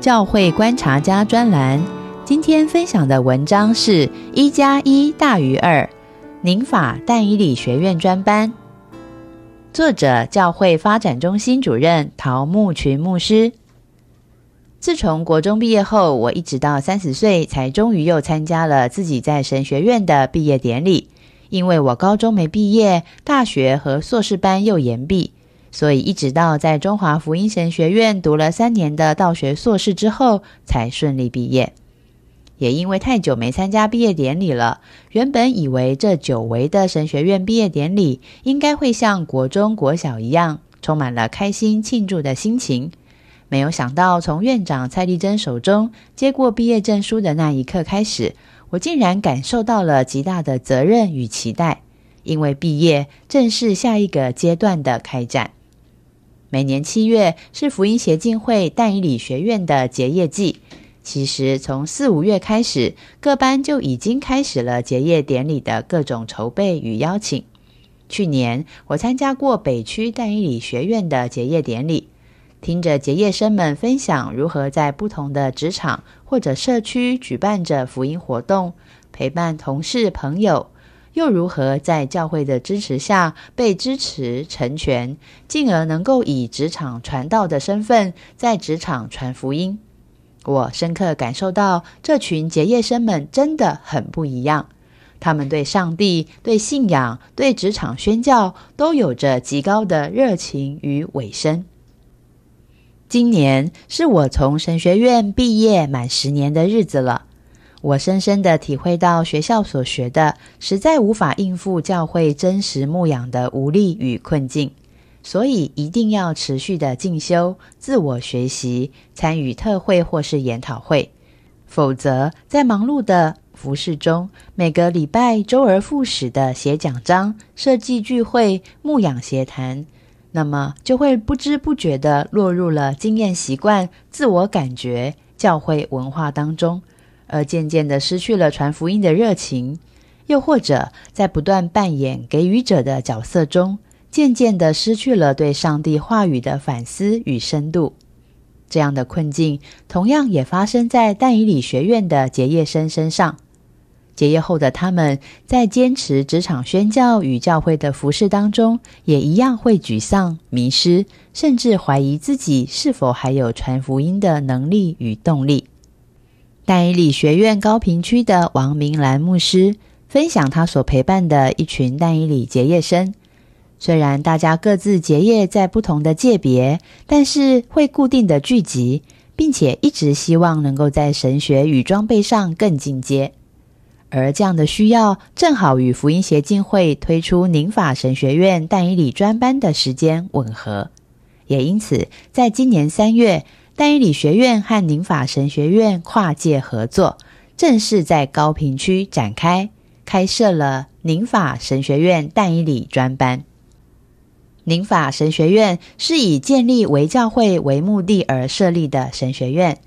教会观察家专栏，今天分享的文章是一加一大于二，宁法但以理学院专班，作者教会发展中心主任陶木群牧师。自从国中毕业后，我一直到三十岁才终于又参加了自己在神学院的毕业典礼，因为我高中没毕业，大学和硕士班又延毕。所以，一直到在中华福音神学院读了三年的道学硕士之后，才顺利毕业。也因为太久没参加毕业典礼了，原本以为这久违的神学院毕业典礼应该会像国中、国小一样，充满了开心庆祝的心情。没有想到，从院长蔡丽珍手中接过毕业证书的那一刻开始，我竟然感受到了极大的责任与期待，因为毕业正是下一个阶段的开展。每年七月是福音协进会但以理学院的结业季。其实从四五月开始，各班就已经开始了结业典礼的各种筹备与邀请。去年我参加过北区但以理学院的结业典礼，听着结业生们分享如何在不同的职场或者社区举办着福音活动，陪伴同事朋友。又如何在教会的支持下被支持成全，进而能够以职场传道的身份在职场传福音？我深刻感受到这群结业生们真的很不一样，他们对上帝、对信仰、对职场宣教都有着极高的热情与尾声。今年是我从神学院毕业满十年的日子了。我深深的体会到，学校所学的实在无法应付教会真实牧养的无力与困境，所以一定要持续的进修、自我学习、参与特会或是研讨会，否则在忙碌的服饰中，每个礼拜周而复始的写讲章、设计聚会、牧养协谈，那么就会不知不觉的落入了经验习惯、自我感觉、教会文化当中。而渐渐的失去了传福音的热情，又或者在不断扮演给予者的角色中，渐渐的失去了对上帝话语的反思与深度。这样的困境，同样也发生在但以理学院的结业生身上。结业后的他们，在坚持职场宣教与教会的服饰当中，也一样会沮丧、迷失，甚至怀疑自己是否还有传福音的能力与动力。但以理学院高平区的王明兰牧师分享他所陪伴的一群但以理结业生。虽然大家各自结业在不同的界别，但是会固定的聚集，并且一直希望能够在神学与装备上更进阶。而这样的需要正好与福音协进会推出宁法神学院但以理专班的时间吻合，也因此在今年三月。但以理学院和宁法神学院跨界合作，正式在高平区展开，开设了宁法神学院但以理专班。宁法神学院是以建立为教会为目的而设立的神学院，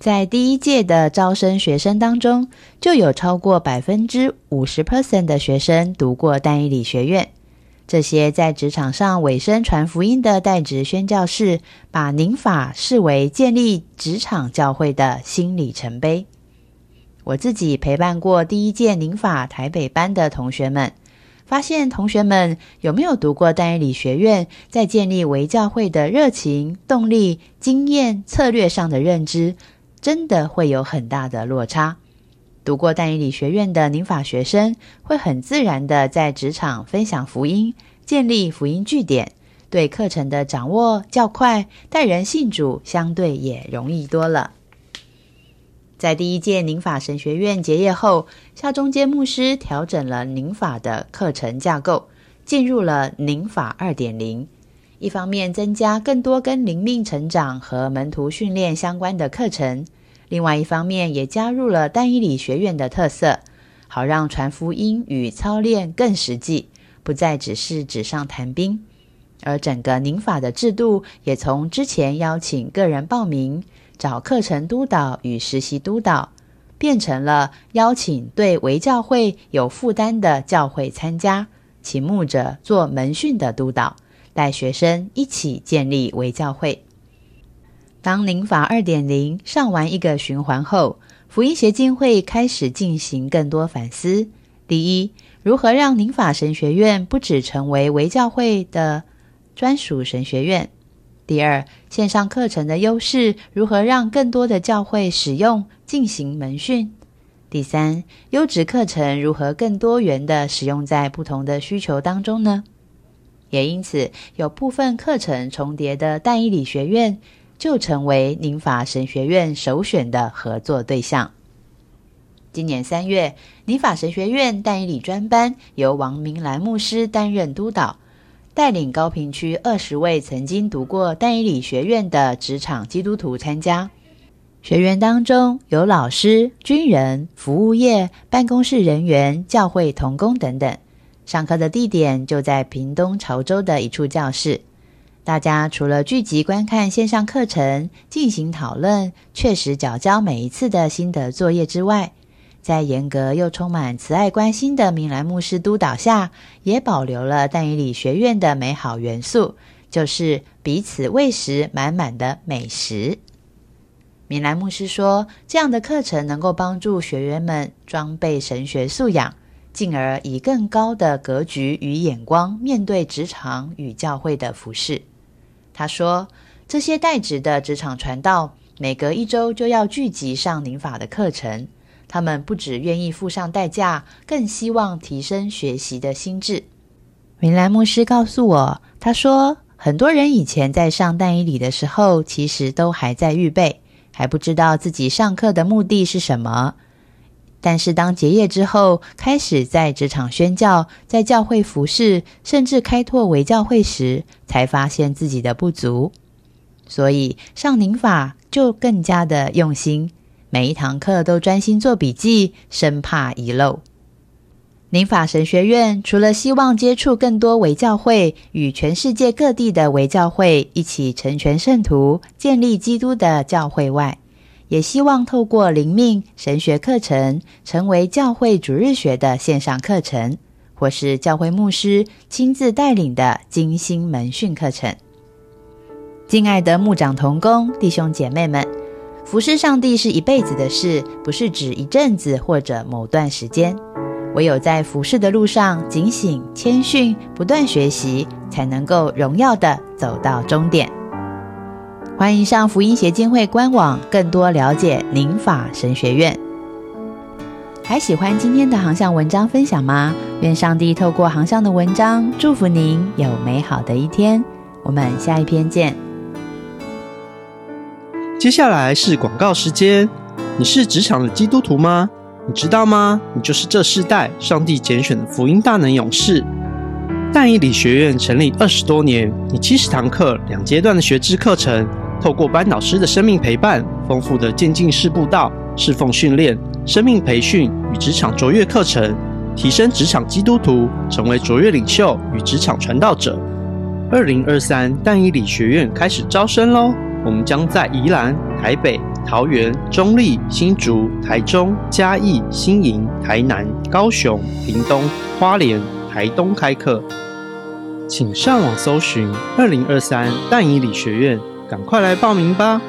在第一届的招生学生当中，就有超过百分之五十 percent 的学生读过但以理学院。这些在职场上委身传福音的代职宣教士，把宁法视为建立职场教会的新里程碑。我自己陪伴过第一届宁法台北班的同学们，发现同学们有没有读过丹理学院，在建立为教会的热情、动力、经验、策略上的认知，真的会有很大的落差。读过淡以理学院的宁法学生，会很自然的在职场分享福音，建立福音据点，对课程的掌握较快，待人信主相对也容易多了。在第一届宁法神学院结业后，校中间牧师调整了宁法的课程架构，进入了宁法二点零。一方面增加更多跟灵命成长和门徒训练相关的课程。另外一方面也加入了单一理学院的特色，好让传福音与操练更实际，不再只是纸上谈兵。而整个宁法的制度也从之前邀请个人报名、找课程督导与实习督导，变成了邀请对为教会有负担的教会参加，请牧者做门训的督导，带学生一起建立为教会。当灵法二点零上完一个循环后，福音协进会开始进行更多反思。第一，如何让灵法神学院不只成为唯教会的专属神学院？第二，线上课程的优势如何让更多的教会使用进行门训？第三，优质课程如何更多元的使用在不同的需求当中呢？也因此，有部分课程重叠的但以理学院。就成为宁法神学院首选的合作对象。今年三月，宁法神学院但以理专班由王明兰牧师担任督导，带领高平区二十位曾经读过但以理学院的职场基督徒参加。学员当中有老师、军人、服务业、办公室人员、教会同工等等。上课的地点就在屏东潮州的一处教室。大家除了聚集观看线上课程、进行讨论、确实缴交每一次的心得作业之外，在严格又充满慈爱关心的明兰牧师督导下，也保留了但以理学院的美好元素，就是彼此喂食满满的美食。明兰牧师说，这样的课程能够帮助学员们装备神学素养，进而以更高的格局与眼光面对职场与教会的服饰。他说：“这些代职的职场传道，每隔一周就要聚集上宁法的课程。他们不只愿意付上代价，更希望提升学习的心智。”明兰牧师告诉我：“他说，很多人以前在上但以理的时候，其实都还在预备，还不知道自己上课的目的是什么。但是当结业之后，开始在职场宣教，在教会服侍，甚至开拓为教会时，才发现自己的不足，所以上宁法就更加的用心，每一堂课都专心做笔记，生怕遗漏。宁法神学院除了希望接触更多为教会，与全世界各地的为教会一起成全圣徒，建立基督的教会外，也希望透过灵命神学课程，成为教会主日学的线上课程，或是教会牧师亲自带领的精心门训课程。敬爱的牧长同工弟兄姐妹们，服侍上帝是一辈子的事，不是指一阵子或者某段时间。唯有在服侍的路上警醒、谦逊、不断学习，才能够荣耀的走到终点。欢迎上福音协进会官网，更多了解宁法神学院。还喜欢今天的航向文章分享吗？愿上帝透过航向的文章祝福您有美好的一天。我们下一篇见。接下来是广告时间。你是职场的基督徒吗？你知道吗？你就是这世代上帝拣选的福音大能勇士。但以理学院成立二十多年，以七十堂课、两阶段的学制课程。透过班导师的生命陪伴、丰富的渐进式步道、侍奉训练、生命培训与职场卓越课程，提升职场基督徒成为卓越领袖与职场传道者。二零二三淡以理学院开始招生喽！我们将在宜兰、台北、桃园、中立、新竹、台中、嘉义、新营、台南、高雄、屏东、花莲、台东开课，请上网搜寻二零二三淡以理学院。赶快来报名吧！